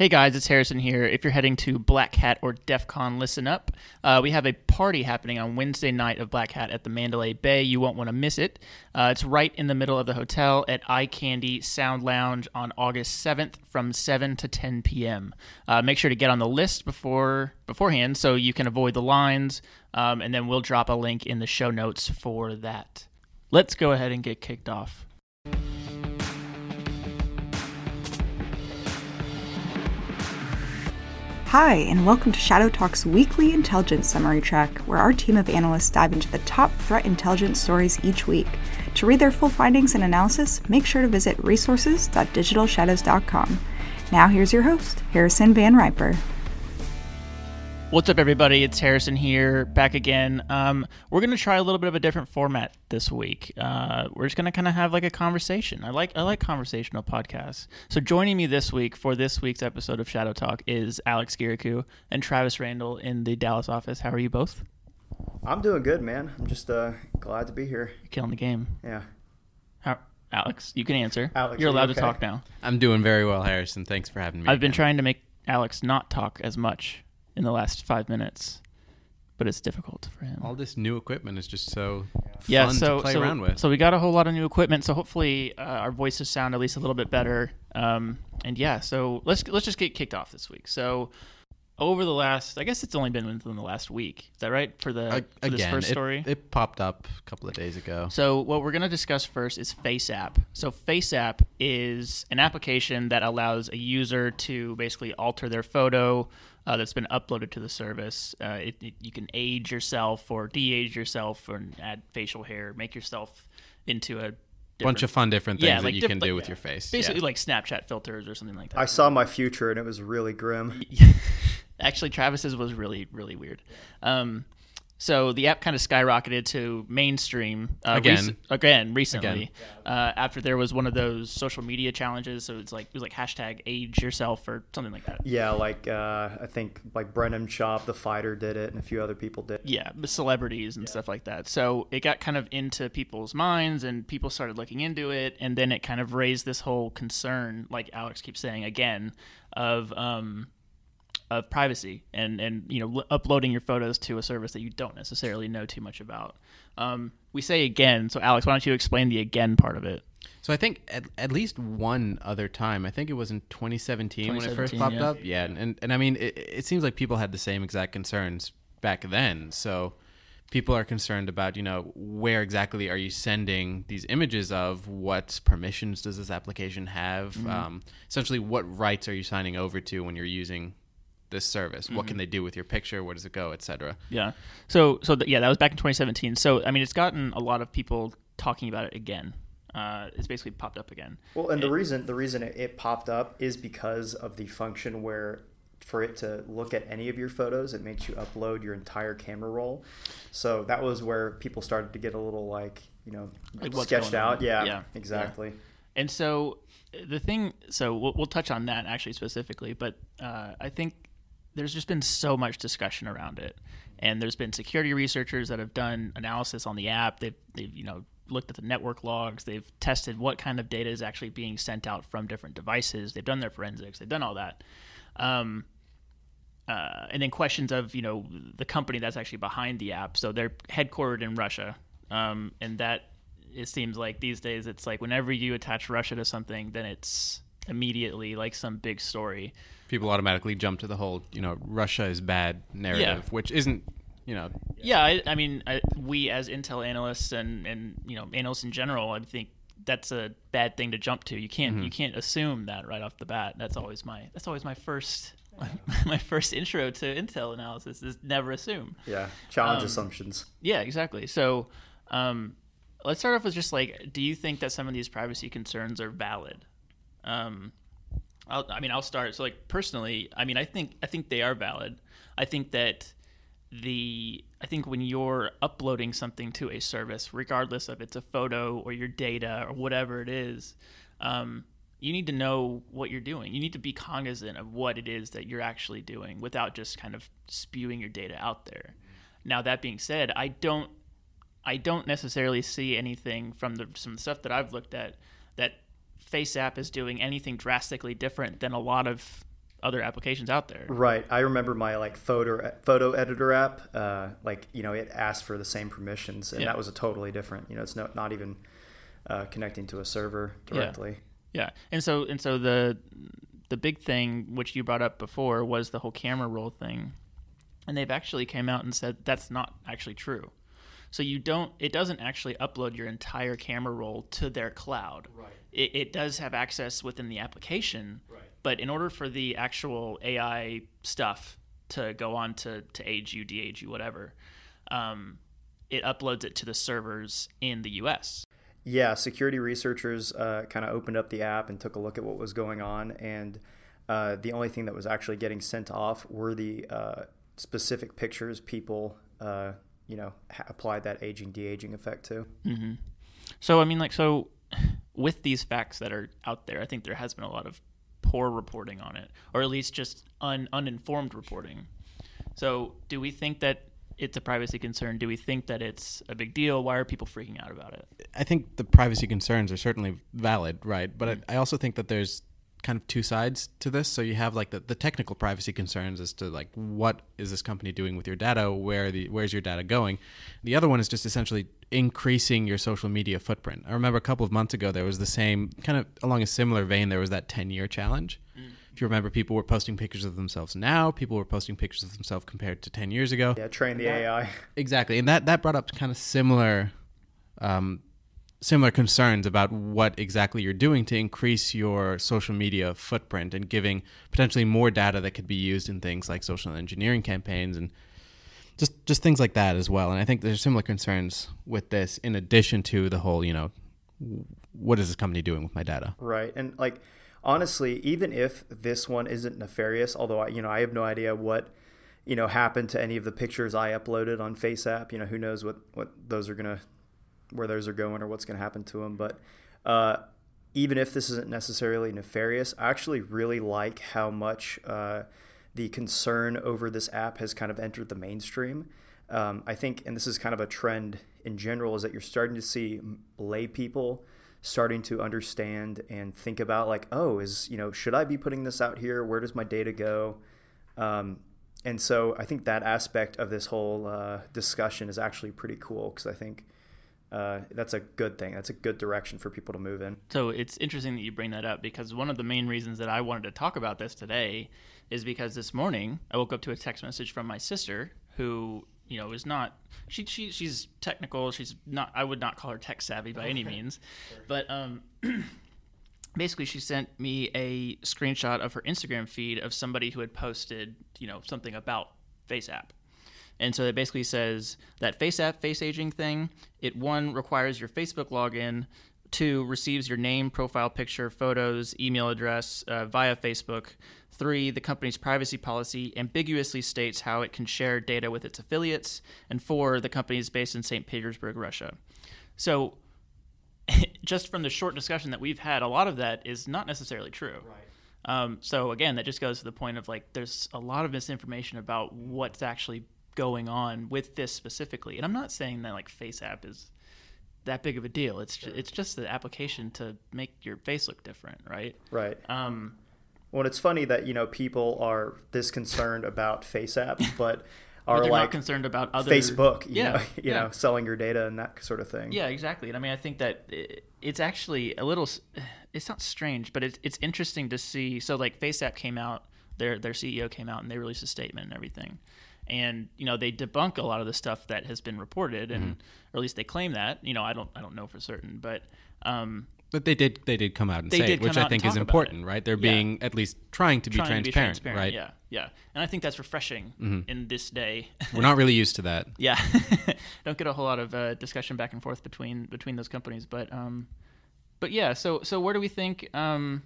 Hey guys, it's Harrison here. If you're heading to Black Hat or DEF CON, listen up. Uh, we have a party happening on Wednesday night of Black Hat at the Mandalay Bay. You won't want to miss it. Uh, it's right in the middle of the hotel at Eye Candy Sound Lounge on August 7th from 7 to 10 p.m. Uh, make sure to get on the list before beforehand so you can avoid the lines, um, and then we'll drop a link in the show notes for that. Let's go ahead and get kicked off. Hi, and welcome to Shadow Talk's weekly intelligence summary track, where our team of analysts dive into the top threat intelligence stories each week. To read their full findings and analysis, make sure to visit resources.digitalshadows.com. Now, here's your host, Harrison Van Riper. What's up, everybody? It's Harrison here, back again. Um, we're going to try a little bit of a different format this week. Uh, we're just going to kind of have like a conversation. I like I like conversational podcasts. So joining me this week for this week's episode of Shadow Talk is Alex Guirakhoo and Travis Randall in the Dallas office. How are you both? I'm doing good, man. I'm just uh, glad to be here. You're killing the game. Yeah. How, Alex, you can answer. Alex, You're are you allowed to talk now. I'm doing very well, Harrison. Thanks for having me. I've been trying to make Alex not talk as much in the last five minutes, but it's difficult for him. All this new equipment is just so yeah, fun so to play so, around with. so we got a whole lot of new equipment. So hopefully uh, our voices sound at least a little bit better. Um, and yeah, so let's let's just get kicked off this week. So over the last, I guess it's only been within the last week. Is that right for the for this again, first it- story? It, popped up a couple of days ago. So what we're going to discuss first is FaceApp. So FaceApp is an application that allows a user to basically alter their photo uh, that's been uploaded to the service. Uh, it, it, you can age yourself or de-age yourself or add facial hair, make yourself into a bunch of fun different things Yeah, that like you diff- can like- do with your face. basically yeah. like Snapchat filters or something like that. I saw my future and it was really grim. Actually, Travis's was really, really weird. Um, so the app kind of skyrocketed to mainstream uh, Again. rec- again recently Again. Uh, after there was one of those social media challenges. So it's like it was like hashtag age yourself or something like that. Yeah, like uh, I think like Brendan Schaub, the fighter, did it, and a few other people did. Yeah, the celebrities and stuff like that. So it got kind of into people's minds, and people started looking into it, and then it kind of raised this whole concern, like Alex keeps saying again, of um, of privacy and and you know l- uploading your photos to a service that you don't necessarily know too much about. Um, we say again, so Alex, why don't you explain the again part of it? So I think at, at least one other time, I think it was in 2017, when it first popped yeah. up. Yeah, and, and, and I mean, it, it seems like people had the same exact concerns back then. So people are concerned about, you know, where exactly are you sending these images of? What permissions does this application have? Mm-hmm. Um, essentially, what rights are you signing over to when you're using this service? What Mm-hmm. can they do with your picture? Where does it go, et cetera? Yeah. So so th- yeah, that was back in 2017. So I mean, it's gotten a lot of people talking about it again. Uh, it's basically popped up again. Well, and the reason the reason it, it popped up is because of the function where for it to look at any of your photos, it makes you upload your entire camera roll. So that was where people started to get a little like you know Like, sketched out. Yeah, Yeah. exactly. And so the thing, so we'll, we'll touch on that actually specifically, but uh, I think there's just been so much discussion around it, and there's been security researchers that have done analysis on the app. They've, they've you know looked at the network logs. They've tested what kind of data is actually being sent out from different devices. They've done their forensics. They've done all that. Um, uh, and then questions of you know the company that's actually behind the app. So they're headquartered in Russia, um, and that it seems like these days it's like whenever you attach Russia to something, then it's immediately like some big story. People automatically jump to the whole, you know, Russia is bad narrative, which isn't, you know, Yeah, I, I mean, I, we as Intel analysts and and you know analysts in general, I think that's a bad thing to jump to. You can't you can't assume that right off the bat. That's always my that's always my first my first intro to Intel analysis is never assume. Yeah, challenge Um, assumptions. Yeah, exactly. So, um, let's start off with just like, do you think that some of these privacy concerns are valid? Um, I'll, I mean, I'll start. So, like personally, I mean, I think I think they are valid. I think that the I think when you're uploading something to a service, regardless of it's a photo or your data or whatever it is, um, you need to know what you're doing. You need to be cognizant of what it is that you're actually doing without just kind of spewing your data out there. Now that being said, I don't I don't necessarily see anything from the some stuff that I've looked at that FaceApp is doing anything drastically different than a lot of other applications out there. Right. I remember my like photo photo editor app. Uh, like you know, it asked for the same permissions, and Yeah. that was a totally different. You know, it's not not even uh, connecting to a server directly. Yeah, and so and so the the big thing which you brought up before was the whole camera roll thing, and they've actually came out and said that's not actually true. So you don't it doesn't actually upload your entire camera roll to their cloud. Right. It, it does have access within the application, Right. but in order for the actual AI stuff to go on to to age you, de-age you, whatever, um, it uploads it to the servers in the U.S. Yeah, security researchers uh, kind of opened up the app and took a look at what was going on, and uh, the only thing that was actually getting sent off were the uh, specific pictures people, uh, you know, ha- applied that aging de-aging effect to. Mm-hmm. So I mean, like, so with these facts that are out there, I think there has been a lot of poor reporting on it, or at least just un- uninformed reporting. So, do we think that it's a privacy concern? Do we think that it's a big deal? Why are people freaking out about it? I think the privacy concerns are certainly valid, right? But mm-hmm. I, I also think that there's kind of two sides to this. So you have like the, the technical privacy concerns as to like what is this company doing with your data? Where the where's your data going? The other one is just essentially increasing your social media footprint. I remember a couple of months ago there was the same kind of along a similar vein. There was that 10 year challenge. If you remember, people were posting pictures of themselves now. People were posting pictures of themselves compared to 10 years ago. Yeah, train the AI. Exactly, and that that brought up kind of similar, um, similar concerns about what exactly you're doing to increase your social media footprint and giving potentially more data that could be used in things like social engineering campaigns and just just things like that as well. And I think there's similar concerns with this, in addition to the whole, you know, what is this company doing with my data? Right. And like honestly, even if this one isn't nefarious, although I, you know, I have no idea what you know happened to any of the pictures I uploaded on FaceApp, you know, who knows what what those are to where those are going or what's going to happen to them, but uh even if this isn't necessarily nefarious, I actually really like how much uh, the concern over this app has kind of entered the mainstream. Um, I think, and this is kind of a trend in general, is that you're starting to see lay people starting to understand and think about like, oh, is you know, should I be putting this out here? Where does my data go? Um, and so I think that aspect of this whole uh, discussion is actually pretty cool because I think uh, that's a good thing. That's a good direction for people to move in. So it's interesting that you bring that up because one of the main reasons that I wanted to talk about this today is because this morning I woke up to a text message from my sister who you know is not she, she she's technical she's not I would not call her tech savvy by any means but um basically she sent me a screenshot of her Instagram feed of somebody who had posted you know something about FaceApp and so it basically says that FaceApp face aging thing, it one requires your Facebook login, two receives your name, profile picture, photos, email address uh, via Facebook. Three, the company's privacy policy ambiguously states how it can share data with its affiliates. And four, the company is based in St. Petersburg, Russia. So, just from the short discussion that we've had, a lot of that is not necessarily true. Right. Um, so again, that just goes to the point of like, there's a lot of misinformation about what's actually going on with this specifically. And I'm not saying that like FaceApp is that big of a deal. It's ju- it's just the application to make your face look different, right? Right. Um, Well, it's funny that you know people are this concerned about FaceApp, but but are like concerned about other Facebook, you yeah, know, you yeah. know, selling your data and that sort of thing. Yeah, exactly. And I mean, I think that it's actually a little. It's not strange, but it's it's interesting to see. So like FaceApp came out, their their CEO came out and they released a statement and everything, and you know they debunk a lot of the stuff that has been reported, and or at least they claim that. You know, I don't I don't know for certain, but um, But they did they did come out and say it, which I think is important, right? They're Yeah. being at least trying to be, trying transparent, to be transparent, right? Yeah, yeah, and I think that's refreshing in this day. We're not really used to that. yeah don't get a whole lot of uh, discussion back and forth between between those companies but um but yeah so so where do we think um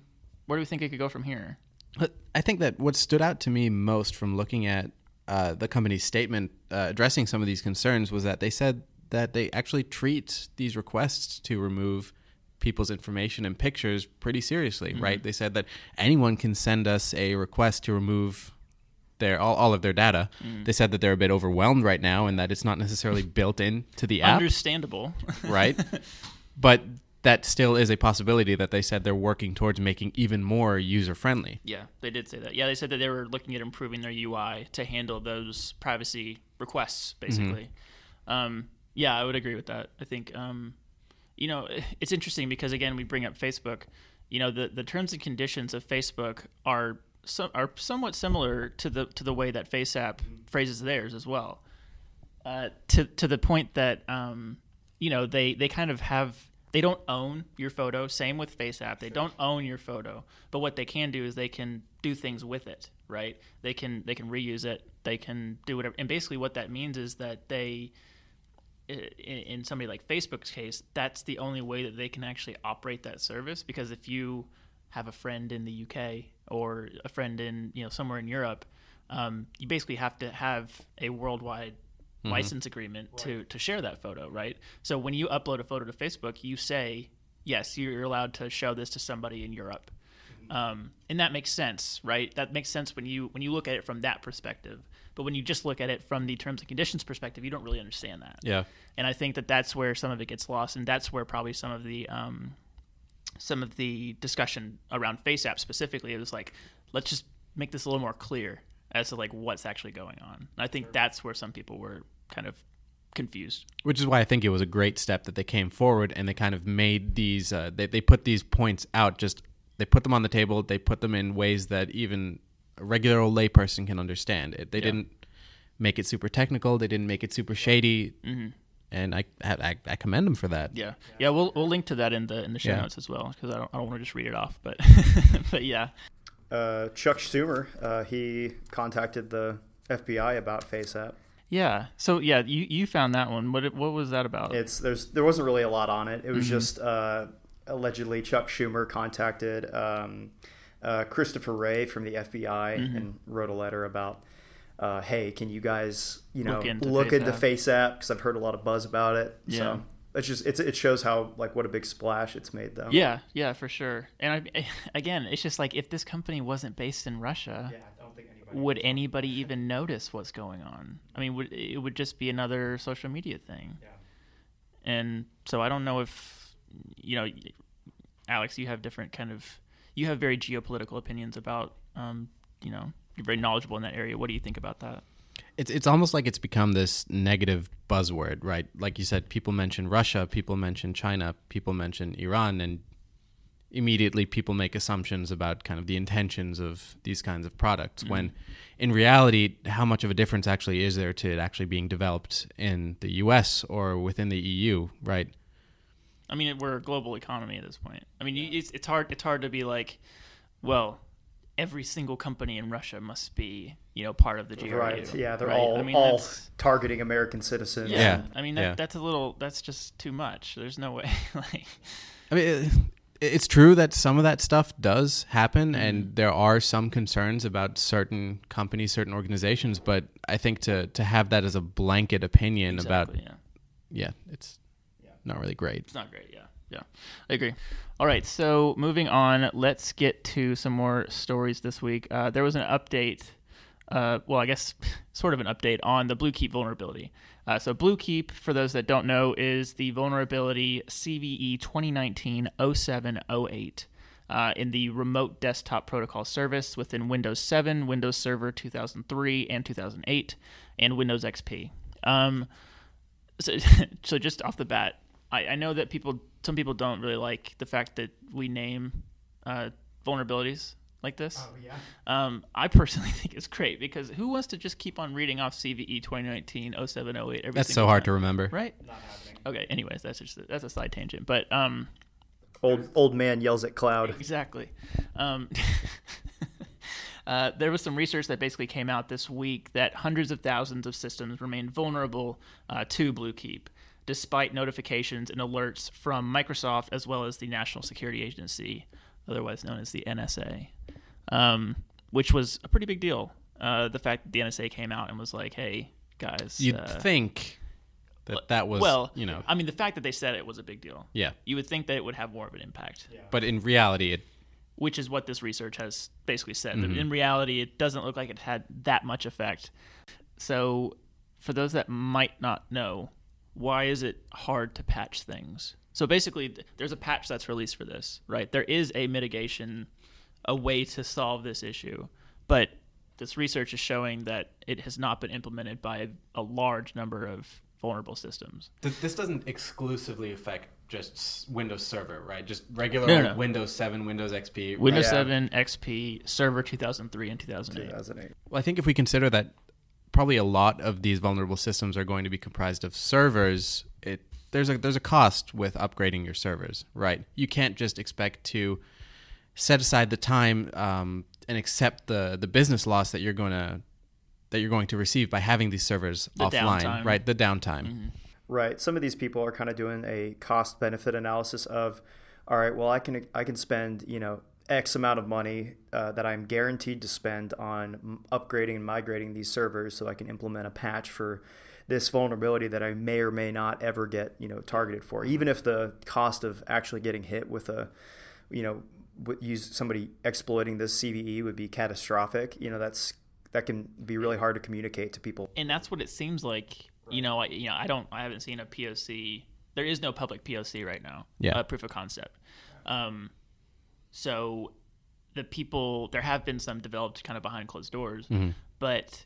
where do we think it could go from here But I think that what stood out to me most from looking at uh, the company's statement uh, addressing some of these concerns was that they said that they actually treat these requests to remove people's information and pictures pretty seriously, right? They said that anyone can send us a request to remove their all, all of their data. They said that they're a bit overwhelmed right now and that it's not necessarily built into the app understandable right? but that still is a possibility that they said they're working towards making even more user friendly. Yeah, they did say that. Yeah, they said that they were looking at improving their UI to handle those privacy requests, basically. Um, yeah, I would agree with that. I think, um, you know, it's interesting because again, we bring up Facebook. You know, the the terms and conditions of Facebook are some, are somewhat similar to the to the way that FaceApp phrases theirs as well. Uh, to to the point that um, you know they they kind of have they don't own your photo. Same with FaceApp, they don't own your photo, but what they can do is they can do things with it, right? They can they can reuse it, they can do whatever, and basically what that means is that they in somebody like Facebook's case, that's the only way that they can actually operate that service. Because if you have a friend in the UK or a friend in you know somewhere in Europe, um, you basically have to have a worldwide mm-hmm. license agreement right. to to share that photo, right? So when you upload a photo to Facebook, you say yes, you're allowed to show this to somebody in Europe. Mm-hmm. Um, and that makes sense, right? That makes sense when you when you look at it from that perspective. But when you just look at it from the terms and conditions perspective, you don't really understand that. Yeah. And I think that that's where some of it gets lost, and that's where probably some of the um, some of the discussion around face FaceApp specifically is like, let's just make this a little more clear as to like what's actually going on. And I think sure. that's where some people were kind of confused. Which is why I think it was a great step that they came forward and they kind of made these. Uh, they they put these points out. Just they put them on the table. They put them in ways that even a regular old layperson can understand. It, they yeah. didn't make it super technical. They didn't make it super shady. Mm-hmm. And I, I, I commend them for that. Yeah, yeah. We'll we'll link to that in the in the show yeah. notes as well because I don't I don't want to just read it off, but but yeah. Uh, Chuck Schumer, uh, he contacted the FBI about FaceApp. Yeah. So yeah, you, you found that one. What what was that about? It's there's there wasn't really a lot on it. It was mm-hmm. just uh, allegedly Chuck Schumer contacted um, uh, Christopher Wray from the FBI mm-hmm. and wrote a letter about. Uh, hey, can you guys, you know, look into look FaceApp. FaceApp because I've heard a lot of buzz about it. Yeah. So it's just it's it shows how like what a big splash it's made though. Yeah, yeah, for sure. And I, again, it's just like if this company wasn't based in Russia, yeah, would anybody even notice what's going on? I mean, would it would just be another social media thing? Yeah. And so I don't know if you know, Alex, you have different kind of you have very geopolitical opinions about um, you know, you're very knowledgeable in that area. What do you think about that? It's it's almost like it's become this negative buzzword, right? Like you said, people mention Russia, people mention China, people mention Iran, and immediately people make assumptions about kind of the intentions of these kinds of products mm-hmm. when in reality how much of a difference actually is there to it actually being developed in the US or within the EU right I mean we're a global economy at this point I mean it's, it's hard it's hard to be like well every single company in Russia must be you know part of the GRU right yeah they're right? all I mean, all targeting American citizens yeah, yeah. I mean that, yeah. that's a little that's just too much there's no way like I mean it's true that some of that stuff does happen mm-hmm. and there are some concerns about certain companies certain organizations but i think to to have that as a blanket opinion exactly, about yeah. yeah it's yeah. not really great it's not great yeah yeah i agree all right so moving on let's get to some more stories this week uh, there was an update uh, well i guess sort of an update on the bluekeep vulnerability uh, so Bluekeep, for those that don't know, is the vulnerability CVE 2019-0708 uh, in the remote desktop protocol service within Windows 7, Windows Server 2003 and 2008, and Windows XP. Um, so, so just off the bat, I, I, know that people, some people don't really like the fact that we name uh, vulnerabilities like this. Oh yeah. Um, I personally think it's great because who wants to just keep on reading off CVE 2019 0708 every That's so hard to remember. Right? Okay, anyways, that's just a, that's a side tangent, but um old old man yells at cloud. Exactly. Um Uh, there was some research that basically came out this week that hundreds of thousands of systems remain vulnerable uh, to Bluekeep, despite notifications and alerts from Microsoft as well as the National Security Agency, otherwise known as the NSA um, which was a pretty big deal. Uh, the fact that the NSA came out and was like, "Hey, guys," you'd uh, think that that was well, you know, I mean, the fact that they said it was a big deal. Yeah, you would think that it would have more of an impact. Yeah. But in reality, it. Which is what this research has basically said. Mm-hmm. in reality, it doesn't look like it had that much effect. So, for those that might not know, why is it hard to patch things? So basically, th- there's a patch that's released for this, right? There is a mitigation, a way to solve this issue, but this research is showing that it has not been implemented by a, a large number of vulnerable systems. This doesn't exclusively affect just Windows Server, right? Just regular No, no, no. Windows 7, Windows XP. Windows Yeah. 7, XP, Server 2003 and 2008. 2008. Well, I think if we consider that probably a lot of these vulnerable systems are going to be comprised of servers, it there's a there's a cost with upgrading your servers, right? You can't just expect to set aside the time um, and accept the the business loss that you're going to that you're going to receive by having these servers The offline, downtime. right? The downtime. Right. Some of these people are kind of doing a cost benefit analysis of, all right, well, I can I can spend you know X amount of money uh, that I'm guaranteed to spend on upgrading and migrating these servers, so I can implement a patch for this vulnerability that I may or may not ever get you know targeted for, even if the cost of actually getting hit with a, you know, would use somebody exploiting this CVE would be catastrophic. You know, that's that can be really hard to communicate to people. and that's what it seems like. You know, I, you know, I don't, I haven't seen a POC. There is no public POC right now. Yeah. uh, proof of concept. Um, so the people, there have been some developed kind of behind closed doors, but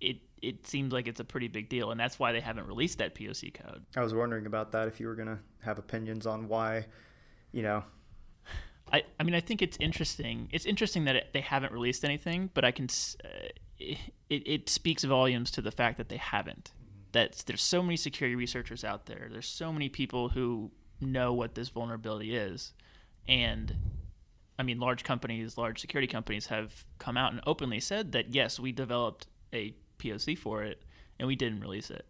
it it seems like it's a pretty big deal, and that's why they haven't released that POC code. I was wondering about that if you were going to have opinions on why, you know, I, I mean, I think it's interesting. It's interesting that it, they haven't released anything, but I can. Uh, it, it speaks volumes to the fact that they haven't. That there's so many security researchers out there. There's so many people who know what this vulnerability is, and I mean, large companies, large security companies have come out and openly said that yes, we developed a POC for it and we didn't release it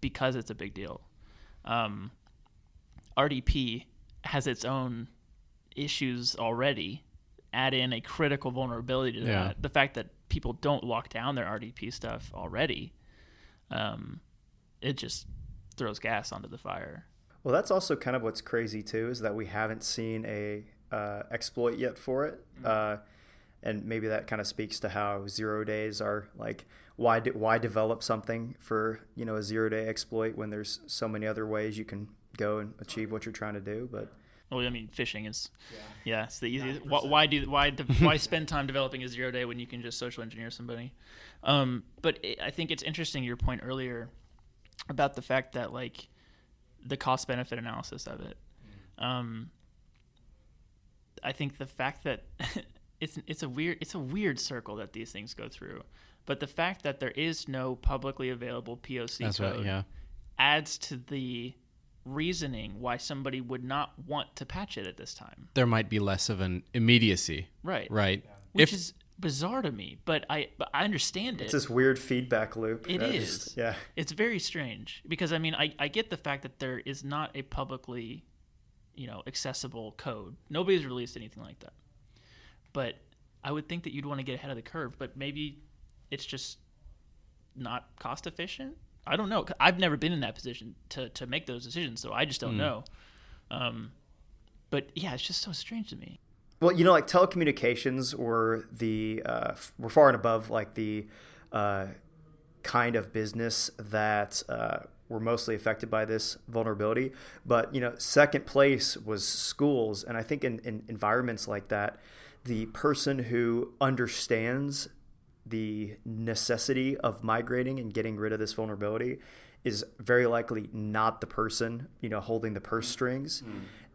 because it's a big deal. Um, RDP has its own issues already. Add in a critical vulnerability to Yeah. that. The fact that people don't lock down their RDP stuff already, um, it just throws gas onto the fire. well, that's also kind of what's crazy too is that we haven't seen a uh, exploit yet for it, uh, and maybe that kind of speaks to how zero days are like why de- why develop something for you know a zero day exploit when there's so many other ways you can go and achieve what you're trying to do, but. Well, I mean, phishing is, yeah, it's the easiest. Why, why do why de- why spend time developing a zero day when you can just social engineer somebody? Um, but it, I think it's interesting your point earlier about the fact that like the cost benefit analysis of it. Um, I think the fact that it's it's a weird it's a weird circle that these things go through, but the fact that there is no publicly available POC That's code right. Yeah. adds to the reasoning why somebody would not want to patch it at this time. There might be less of an immediacy, Right. right? Which if is bizarre to me, but I but I understand it. It's this weird feedback loop. It that is. just- yeah. It's very strange because I mean I, I get the fact that there is not a publicly, you know, accessible code. Nobody's released anything like that. But I would think that you'd want to get ahead of the curve, but maybe it's just not cost efficient. I don't know. I've never been in that position to, to make those decisions, so I just don't know. Um, but yeah, it's just so strange to me. Well, you know, like telecommunications were the uh, were far and above like the uh, kind of business that uh, were mostly affected by this vulnerability. But you know, second place was schools, and I think in, in environments like that, the person who understands the necessity of migrating and getting rid of this vulnerability is very likely not the person you know holding the purse strings.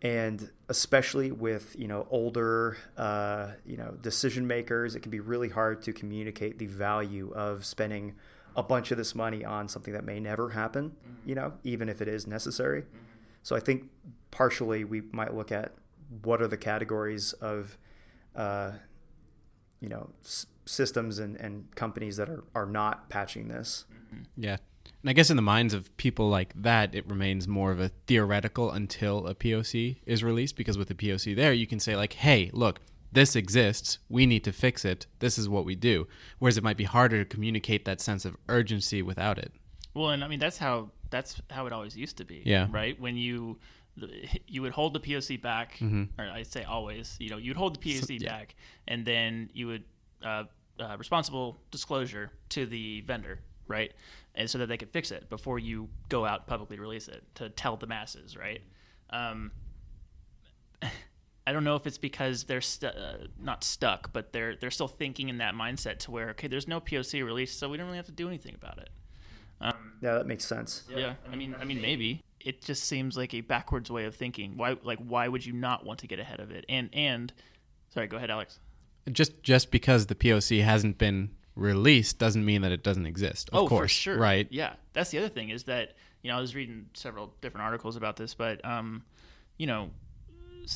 And especially with you know older uh, you know decision makers it can be really hard to communicate the value of spending a bunch of this money on something that may never happen you know even if it is necessary. So i think partially we might look at what are the categories of uh, you know s- systems and, and companies that are, are not patching this Yeah. And I guess in the minds of people like that, it remains more of a theoretical until a POC is released. Because with the POC there, you can say, like, hey, look, this exists. We need to fix it. This is what we do. Whereas it might be harder to communicate that sense of urgency without it. Well, and I mean that's how that's how it always used to be. Yeah. Right. When you you would hold the POC back, or I say always, you know, you'd hold the POC yeah. back, and then you would uh, uh, responsible disclosure to the vendor, right, and so that they could fix it before you go out publicly release it to tell the masses, right. Um, I don't know if it's because they're stu- uh, not stuck, but they're they're still thinking in that mindset to where okay, there's no POC release, so we don't really have to do anything about it. Um, Yeah, that makes sense. yeah, I mean, I mean, maybe it just seems like a backwards way of thinking. Why, like, why would you not want to get ahead of it? And and, sorry, go ahead, Alex. Just just because the POC hasn't been released doesn't mean that it doesn't exist. Of oh, course, for sure. right? Yeah, that's the other thing is that you know I was reading several different articles about this, but um, you know,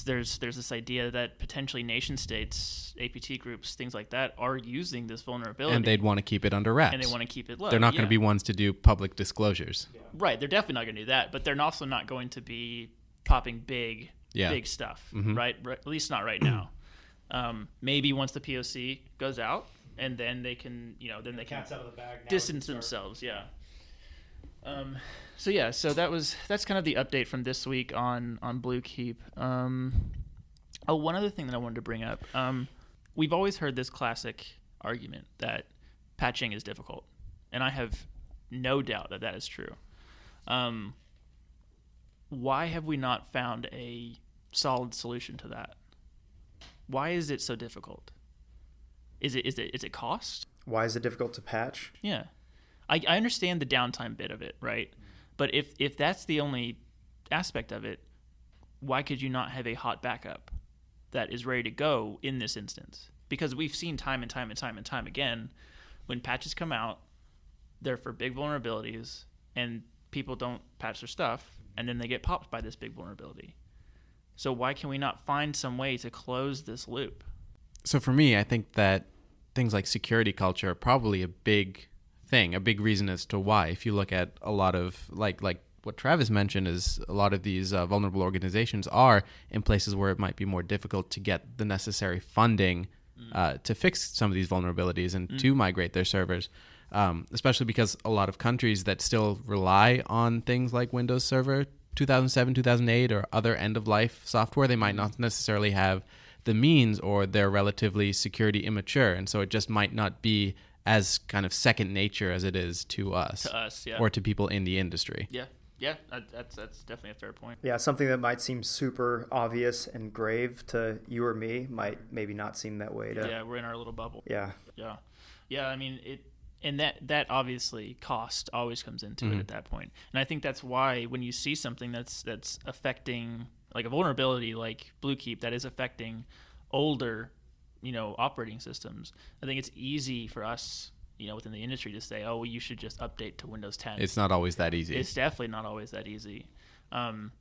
there's there's this idea that potentially nation states, APT groups, things like that, are using this vulnerability, And they'd want to keep it under wraps. and they want to keep it low. They're not going to be ones to do public disclosures. right. They're definitely not going to do that, but they're also not going to be popping big, Yeah. big stuff, Mhm. right? right? At least not right now. Um, maybe once the POC goes out, and then they can, you know, then they can Cat's out of the distance we can start- themselves yeah. Um so yeah so that was that's kind of the update from this week on on BlueKeep. Um oh one other thing that i wanted to bring up um we've always heard this classic argument that patching is difficult and i have no doubt that that is true. Um why have we not found a solid solution to that why is it so difficult is it is it is it cost Why is it difficult to patch? yeah. I, I understand the downtime bit of it, right? But if if that's the only aspect of it, why could you not have a hot backup that is ready to go in this instance? Because we've seen time and time and time and time again when patches come out, they're for big vulnerabilities and people don't patch their stuff and then they get popped by this big vulnerability. So why can we not find some way to close this loop? So for me, I think that things like security culture are probably a big thing, a big reason as to why. If you look at a lot of like like what Travis mentioned is a lot of these uh, vulnerable organizations are in places where it might be more difficult to get the necessary funding uh, to fix some of these vulnerabilities and to migrate their servers. Um, especially because a lot of countries that still rely on things like Windows Server 2007, 2008, or other end of life software, they might not necessarily have the means or they're relatively security immature. And so it just might not be as kind of second nature as it is to us, To us, yeah. or to people in the industry. yeah. Yeah, that's that's definitely a fair point. Yeah, something that might seem super obvious and grave to you or me might maybe not seem that way to. Yeah, we're in our little bubble. Yeah. Yeah, yeah. I mean it, and that that obviously cost always comes into Mm-hmm. it at that point. And I think that's why when you see something that's that's affecting like a vulnerability like Bluekeep that is affecting older, you know, operating systems, I think it's easy for us, you know, within the industry to say, oh, well, you should just update to Windows 10. It's not always that easy. It's definitely not always that easy, um,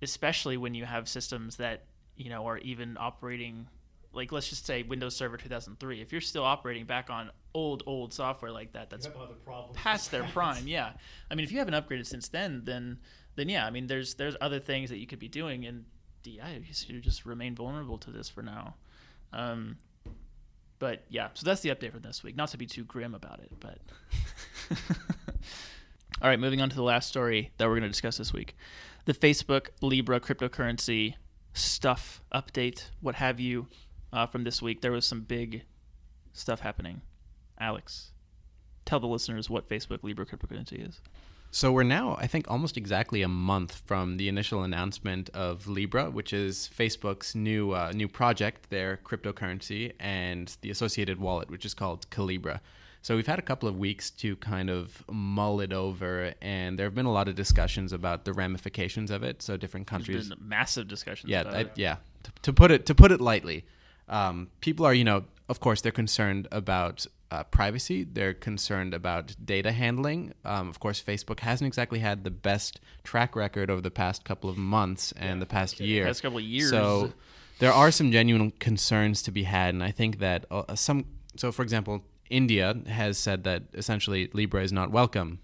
especially when you have systems that you know are even operating. Like let's just say Windows Server 2003. If you're still operating back on old old software like that, that's You have other problems past their prime. Yeah, I mean if you haven't upgraded since then, then then yeah, I mean there's there's other things that you could be doing, and yeah, you should just remain vulnerable to this for now. Um, but yeah, so that's the update for this week. Not to be too grim about it, but. All right, moving on to the last story that we're going to discuss this week the Facebook Libra cryptocurrency stuff update, what have you, uh, from this week. There was some big stuff happening. Alex, tell the listeners what Facebook Libra cryptocurrency is. So we're now, I think, almost exactly a month from the initial announcement of Libra, which is Facebook's new uh, new project, their cryptocurrency, and the associated wallet, which is called Calibra. So we've had a couple of weeks to kind of mull it over, and there have been a lot of discussions about the ramifications of it. So different There's countries, been massive discussions. yeah, about I, it. yeah. To, to put it to put it lightly, um, people are, you know, of course, they're concerned about uh, privacy. They're concerned about data handling. Um, of course, Facebook hasn't exactly had the best track record over the past couple of months and the past year. Past couple of years. So there are some genuine concerns to be had, and I think that uh, some. So, for example, India has said that essentially Libra is not welcome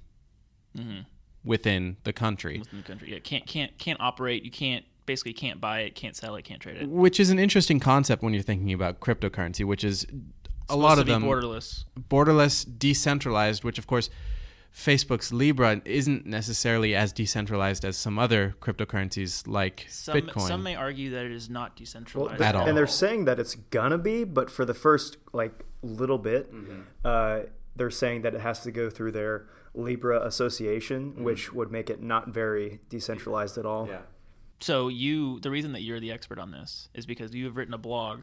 within the country. within the country, yeah, can't can't can't operate. You can't basically can't buy it, can't sell it, can't trade it. which is an interesting concept when you're thinking about cryptocurrency, which is a lot to of be them borderless. borderless, decentralized. Which of course, Facebook's Libra isn't necessarily as decentralized as some other cryptocurrencies like Some Bitcoin. some may argue that it is not Well, decentralized At all. And they're saying that it's gonna be, but for the first like little bit, uh, they're saying that it has to go through their Libra Association, which would make it not very decentralized at all. So you, the reason that you're the expert on this is because you have written a blog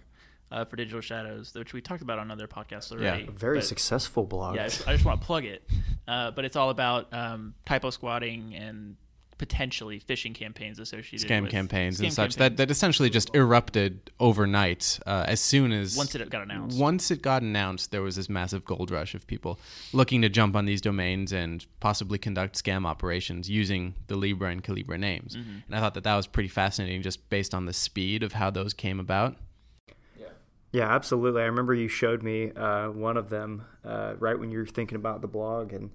uh, for Digital Shadows, which we talked about on other podcasts already. Yeah. A very but- successful blog. Yeah, I just, I just want to plug it, uh, but it's all about um, typo squatting and potentially phishing campaigns associated with Scam with campaigns and scam such that, that essentially just erupted overnight uh, as soon as once it got announced. Once it got announced, there was this massive gold rush of people looking to jump on these domains and possibly conduct scam operations using the Libra and Calibra names. Mm-hmm. And I thought that that was pretty fascinating just based on the speed of how those came about. Yeah, absolutely. I remember you showed me uh, one of them uh, right when you were thinking about the blog, and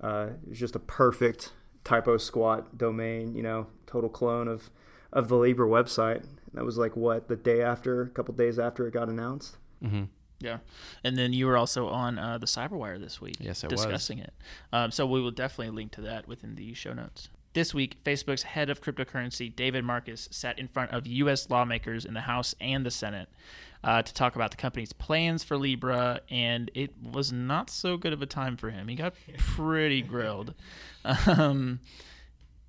uh, it was just a perfect typo squat domain. You know, total clone of of the Libra website. That was like what the day after, a couple days after it got announced. hmm Yeah, and then you were also on uh, the Cyberwire this week, Yes, I was. discussing it. Um, so we will definitely link to that within the show notes. This week, Facebook's head of cryptocurrency, David Marcus, sat in front of U.S. lawmakers in the House and the Senate uh, to talk about the company's plans for Libra, and it was not so good of a time for him. He got pretty grilled. Um,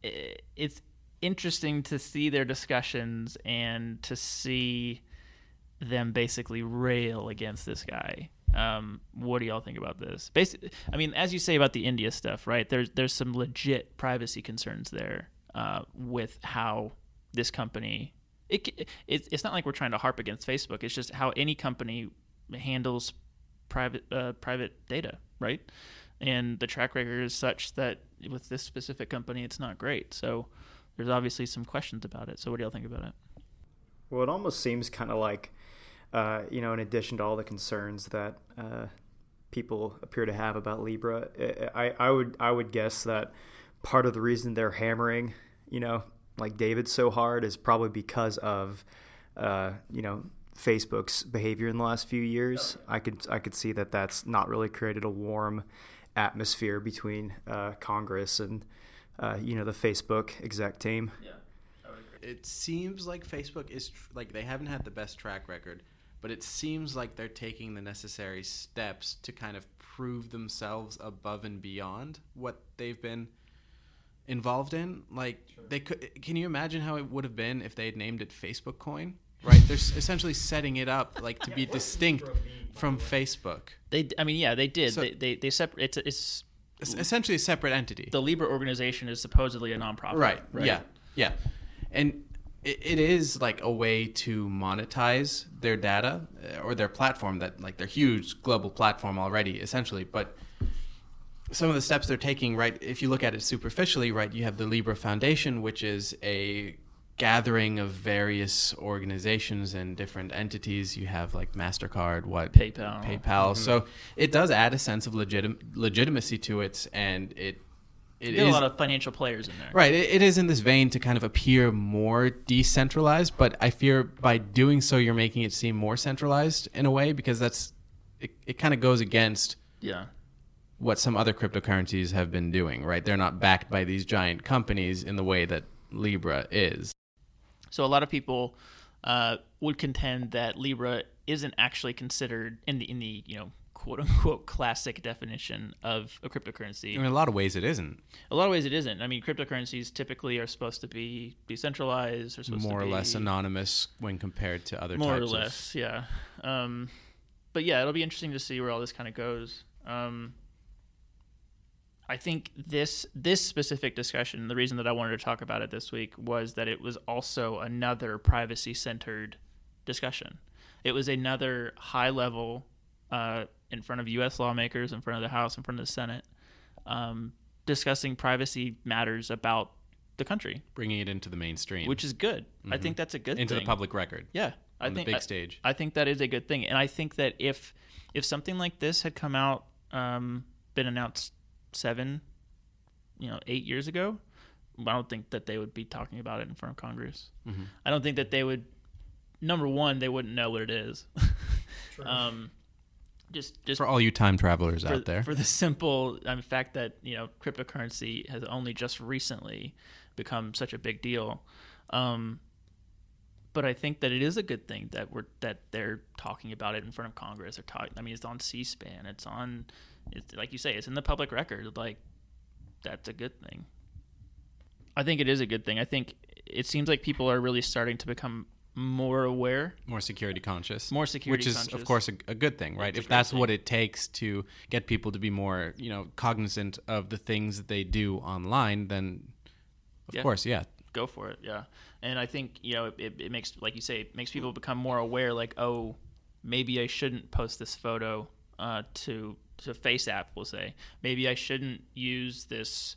i- it's interesting to see their discussions and to see them basically rail against this guy. Um, what do y'all think about this? Basically, I mean, as you say about the India stuff, right? There's there's some legit privacy concerns there uh, with how this company. It, it it's not like we're trying to harp against Facebook. It's just how any company handles private uh, private data, right? And the track record is such that with this specific company, it's not great. So there's obviously some questions about it. So what do y'all think about it? Well, it almost seems kind of like, uh, you know, in addition to all the concerns that uh, people appear to have about Libra, I, I would I would guess that part of the reason they're hammering, you know, like David so hard is probably because of, uh, you know, Facebook's behavior in the last few years. I could I could see that that's not really created a warm atmosphere between uh, Congress and, uh, you know, the Facebook exec team. Yeah, It seems like Facebook is tr- like they haven't had the best track record, but it seems like they're taking the necessary steps to kind of prove themselves above and beyond what they've been involved in. Like they could can you imagine how it would have been if they had named it Facebook Coin? Right? They're essentially setting it up like to be distinct from Facebook. They, I mean, yeah, they did. So- they, they, they separate. It's, it's It's essentially a separate entity. the Libra organization is supposedly a nonprofit. right, Yeah. Yeah. And it, it is like a way to monetize their data uh, or their platform that like their huge global platform already essentially, but some of the steps they're taking, right? If you look at it superficially, right, you have the Libra Foundation, which is a gathering of various organizations and different entities. You have like Mastercard, what PayPal. PayPal. So it does add a sense of legitim- legitimacy to it, and it it There's a lot of financial players in there. Right. It, it is in this vein to kind of appear more decentralized, but I fear by doing so, you're making it seem more centralized in a way because that's it, it kind of goes against Yeah. what some other cryptocurrencies have been doing, right? They're not backed by these giant companies in the way that Libra is. So a lot of people uh, would contend that Libra isn't actually considered in the in the you know quote unquote classic definition of a cryptocurrency. In a lot of ways, it isn't. a lot of ways it isn't. I mean, cryptocurrencies typically are supposed to be decentralized or supposed More to or be less anonymous when compared to other more or types of- less, yeah. Um, but yeah, it'll be interesting to see where all this kind of goes. Um, I think this this specific discussion, the reason that I wanted to talk about it this week was that it was also another privacy centered discussion. It was another high level uh, in front of U.S. lawmakers, in front of the House, in front of the Senate, um, discussing privacy matters about the country, bringing it into the mainstream, which is good. I think that's a good Mm-hmm. into thing. the public record. Yeah, I on the think big I- stage. I think that is a good thing, and I think that if if something like this had come out, um, been announced seven, you know, eight years ago, I don't think that they would be talking about it in front of Congress. Mm-hmm. I don't think that they would. Number one, they wouldn't know what it is. um, just just For all you time travelers for, out there, for the simple um, fact that you know cryptocurrency has only just recently become such a big deal. Um, but I think that it is a good thing that we're that they're talking about it in front of Congress. They're talking. I mean, it's on C-SPAN. It's on. It's like you say. It's in the public record. Like that's a good thing. I think it is a good thing. I think it seems like people are really starting to become more aware. more security conscious More security which is conscious. of course a, a good thing right It's if that's what it takes to get people to be more you know cognizant of the things that they do online then of Yeah. course yeah go for it yeah and i think you know it, it, it makes like you say it makes people become more aware like oh maybe i shouldn't post this photo uh, to to face app we'll say maybe i shouldn't use this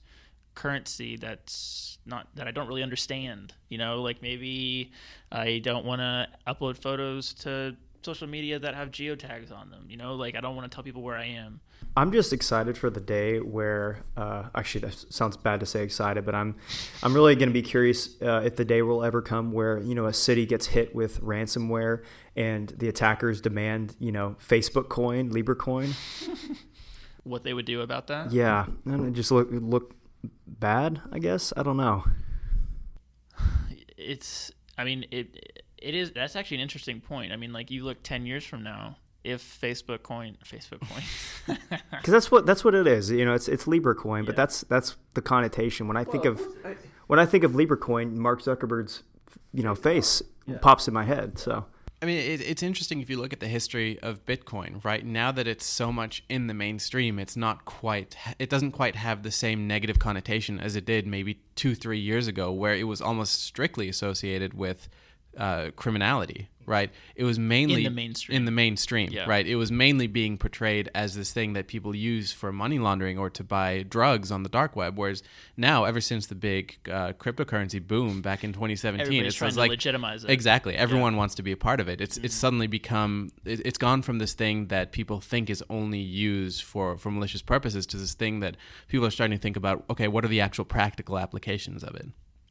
currency that's not that i don't really understand you know? Like maybe i don't want to upload photos to social media that have geotags on them you know? Like i don't want to tell people where i am. I'm just excited for the day where, uh, actually, that sounds bad to say excited, but I'm, I'm really going to be curious uh, if the day will ever come where you know a city gets hit with ransomware and the attackers demand you know Facebook coin, Libra coin. what they would do about that? Yeah, and just look look bad. I guess I don't know. it's i mean it it is that's actually an interesting point i mean like you look 10 years from now if facebook coin facebook coin Because that's what that's what it is. You know, it's it's Libra coin, but that's that's the connotation. When I think of when I think of Libra coin, Mark Zuckerberg's you know face pops in my head. So I mean, it, it's interesting if you look at the history of Bitcoin, right? Now that it's so much in the mainstream, it's not quite, it doesn't quite have the same negative connotation as it did maybe two, three years ago, where it was almost strictly associated with uh, criminality, right? It was mainly the mainstream. In the mainstream, Yeah. right? It was mainly being portrayed as this thing that people use for money laundering or to buy drugs on the dark web. Whereas now, ever since the big uh, cryptocurrency boom back in 2017, Everybody's it trying to like legitimize it. Exactly. Everyone wants to be a part of it. It's Mm-hmm. it's suddenly become it, it's gone from this thing that people think is only used for for malicious purposes to this thing that people are starting to think about. Okay, what are the actual practical applications of it?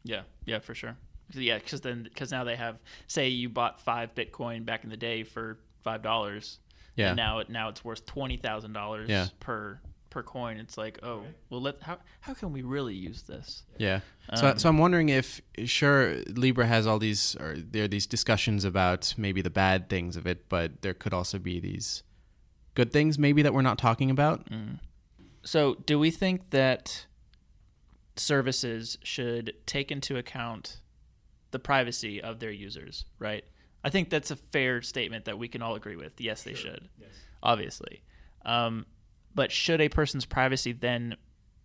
yeah yeah for sure yeah because then because now they have say you bought five bitcoin back in the day for five dollars Yeah. and now it now it's worth twenty thousand dollars Yeah. per per coin it's like oh well let how, how can we really use this Yeah. So, Um, so I'm wondering if sure Libra has all these or there are these discussions about maybe the bad things of it, but there could also be these good things maybe that we're not talking about. Mm. So, do we think that services should take into account the privacy of their users, right? I think that's a fair statement that we can all agree with. Yes, they should. Obviously. Um, but should a person's privacy then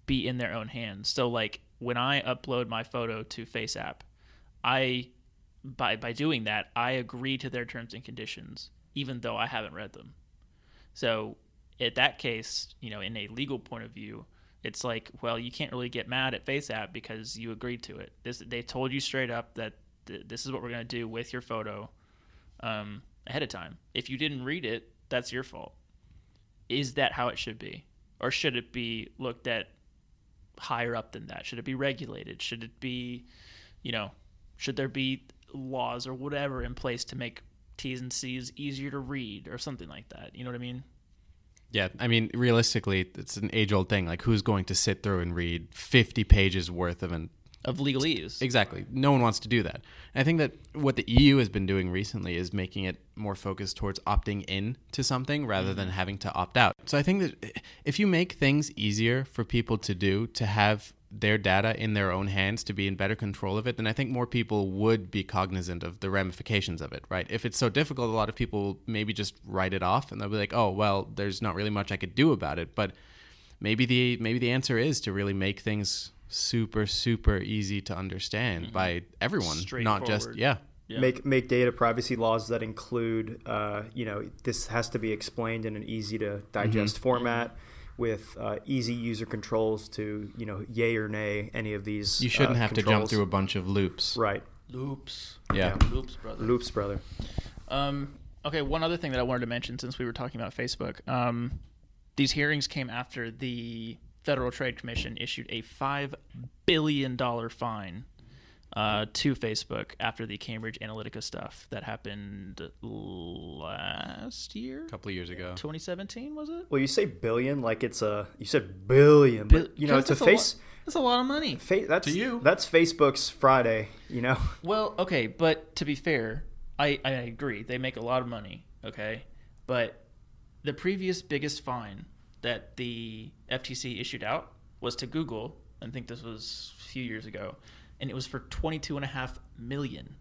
be in their own hands? So, like when I upload my photo to FaceApp, I by by doing that, I agree to their terms and conditions, even though I haven't read them. So, at that case, you know, in a legal point of view, it's like, well, you can't really get mad at FaceApp because you agreed to it. This they told you straight up that th- this is what we're going to do with your photo um, ahead of time. If you didn't read it, that's your fault. Is that how it should be, or should it be looked at higher up than that? Should it be regulated? Should it be, you know, should there be laws or whatever in place to make T's and C's easier to read or something like that? You know what I mean? Yeah, I mean, realistically, it's an age-old thing. Like, who's going to sit through and read 50 pages worth of an Of legalese. Exactly. No one wants to do that. And I think that what the EU has been doing recently is making it more focused towards opting in to something rather than mm-hmm. having to opt out. So I think that if you make things easier for people to do, to have their data in their own hands, to be in better control of it, then I think more people would be cognizant of the ramifications of it, right? If it's so difficult, a lot of people will maybe just write it off and they'll be like, oh, well, there's not really much I could do about it. But maybe the maybe the answer is to really make things super super easy to understand by everyone not just yeah Yeah. make make data privacy laws that include uh, you know this has to be explained in an easy to digest Mm-hmm. format with uh, easy user controls to you know yay or nay any of these you shouldn't uh, have to jump through a bunch of loops right Loops. yeah, Loops, brother. loops brother Um, okay, one other thing that I wanted to mention since we were talking about Facebook. Um, these hearings came after the Federal Trade Commission issued a $5 billion fine uh, to Facebook after the Cambridge Analytica stuff that happened last year? a couple of years ago 2017, was it? well you say billion like it's a you said billion but you know it's a face lot- that's a lot of money. fa- that's To you. that's facebook's friday you know Well, okay, but to be fair, I, I agree. They make a lot of money, okay? But the previous biggest fine that the FTC issued out was to Google. I think this was a few years ago. and it was for 22 and a half million.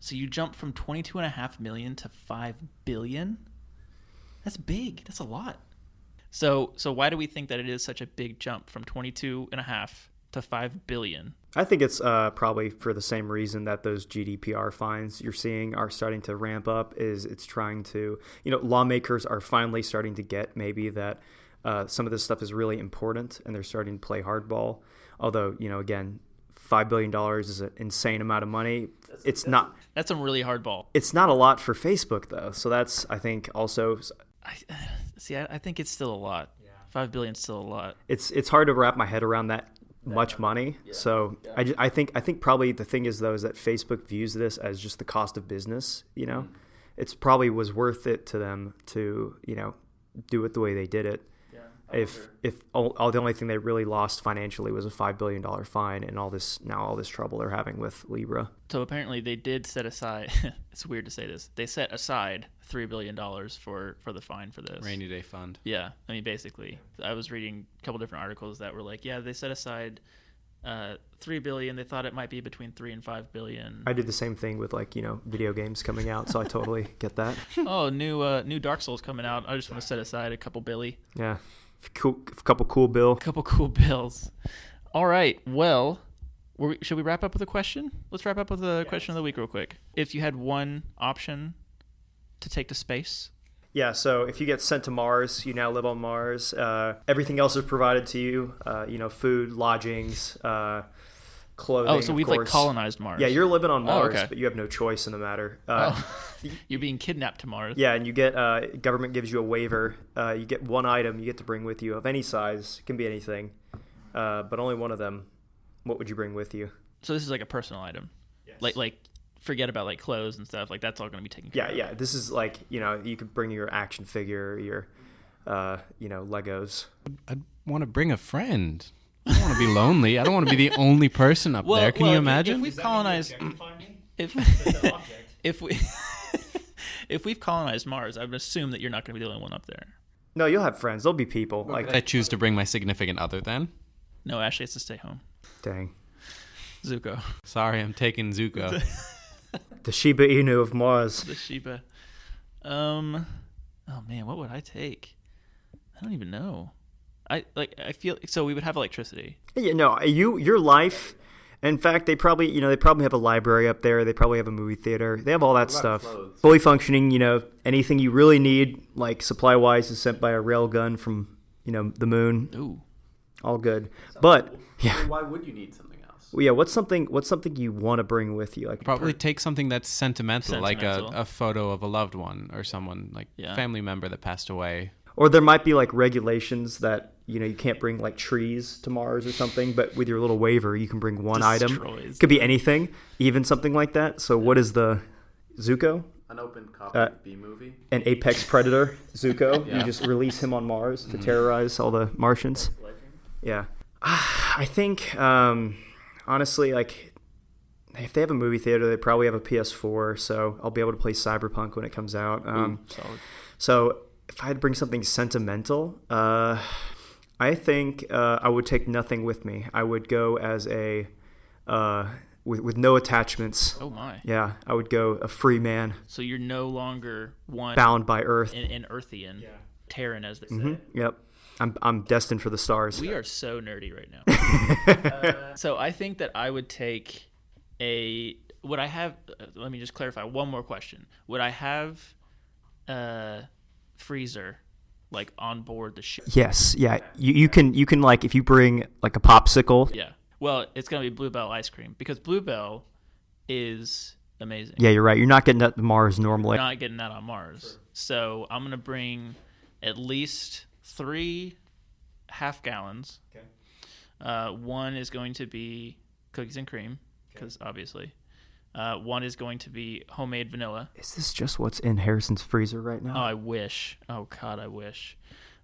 So you jump from 22 and a half million to 5 billion? That's big. That's a lot. So so why do we think that it is such a big jump from 22 and a half to 5 billion? I think it's uh, probably for the same reason that those GDPR fines you're seeing are starting to ramp up. Is it's trying to, you know, lawmakers are finally starting to get maybe that uh, some of this stuff is really important, and they're starting to play hardball. Although, you know, again, five billion dollars is an insane amount of money. It's not. That's some really hard ball. It's not a lot for Facebook though. So that's I think also I, see, I, I think it's still a lot. Yeah. Five billion is still a lot. it's it's hard to wrap my head around that much money. So I, ju- I think I think probably the thing is though is that Facebook views this as just the cost of business. You know, mm. it's probably was worth it to them to you know do it the way they did it. If if all, all the only thing they really lost financially was a five billion dollar fine and all this now all this trouble they're having with Libra. So apparently they did set aside. it's weird to say this. They set aside three billion dollars for for the fine for this. Rainy day fund. Yeah, I mean, basically, I was reading a couple different articles that were like, yeah, they set aside uh, three billion. They thought it might be between three and five billion. I did the same thing with like you know video games coming out, so I totally get that. oh, new uh, new Dark Souls coming out. I just want to set aside a couple billy, Yeah, cool, a couple cool bill. a couple cool bills. All right, well. we- Should we wrap up with a question? Let's wrap up with a question of the week real quick. If you had one option to take to space, Yeah, so if you get sent to Mars, you now live on Mars. Uh, everything else is provided to you. Uh, you know, food, lodgings, uh, clothing. oh, so of we've like course. colonized Mars. Yeah, you're living on Oh, Mars, okay. but you have no choice in the matter. Uh, Oh, you're being kidnapped to Mars. Yeah, and you get uh, government gives you a waiver. Uh, you get one item you get to bring with you of any size. It can be anything, uh, but only one of them. What would you bring with you? So this is like a personal item. Like like forget about like clothes and stuff. Like that's all going to be taken care Yeah, of. yeah. This is like you know you could bring your action figure, your uh, you know Legos. I'd want to bring a friend. I don't want to be lonely. I don't want to be the only person up Well, there. Can well, you if- imagine? If we've colonized, if if we if we've colonized Mars, I would assume that you're not going to be the only one up there. No, you'll have friends. There'll be people. Like, I choose to bring my significant other then. No, Ashley has to stay home. dang, Zuko, Sorry, I'm taking Zuko. the Shiba Inu of Mars. the Shiba. Um, oh man, what would I take? I don't even know. I like. I feel so. We would have electricity. Yeah, no, you your life. In fact, they probably you know they probably have a library up there. They probably have a movie theater. They have all that stuff. Fully functioning. You know, anything you really need, like supply wise, is sent by a rail gun from you know the moon. Ooh, All good. But yeah, Why would you need something else? well, yeah. What's something? What's something you want to bring with you? Like Probably take something that's sentimental, like a, a photo of a loved one or someone like Yeah. family member that passed away. Or there might be like regulations that you know you can't bring like trees to Mars or something, but with your little waiver, you can bring one item. Destroys Could be anything, even something like that. So what is the Zuko? An open copy Uh, B movie. An apex predator, Zuko. Yeah. You just release him on Mars to terrorize all the Martians. Yeah, Ah, I think um, honestly, like if they have a movie theater, they probably have a PS4, so I'll be able to play Cyberpunk when it comes out. Um, solid. so if I had to bring something sentimental, uh, I think uh, I would take nothing with me. I would go as a uh, with with no attachments. Oh my. Yeah, I would go a free man, So you're no longer one bound by Earth. and, an Earthian, Terran as they say. Mhm, Yep, I'm I'm destined for the stars. We are so nerdy right now. Uh, so I think that I would take a. Would I have? Uh, let me just clarify one more question. Would I have a freezer like on board the ship? Yes, yeah. You, you can you can like if you bring like a popsicle. Yeah. Well, it's gonna be Bluebell ice cream because Bluebell is amazing. Yeah, you're right. You're not getting that to Mars normally. We're not getting that on Mars. So I'm gonna bring at least three half gallons. Okay. Uh, one is going to be cookies and cream, because obviously. Uh, one is going to be homemade vanilla. Is this just what's in Harrison's freezer right now? Oh, I wish. Oh God, I wish.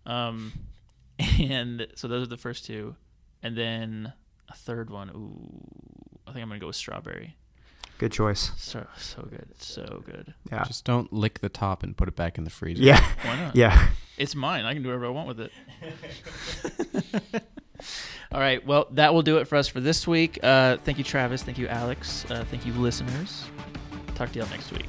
Um, and so those are the first two, and then a third one. Ooh, I think I'm gonna go with strawberry. Good choice. So so good. So good. Yeah. Just don't lick the top and put it back in the freezer. Yeah. Why not? Yeah. It's mine. I can do whatever I want with it. All right. Well, that will do it for us for this week. Uh, thank you, Travis. Thank you, Alex. Uh, thank you, listeners. Talk to y'all next week.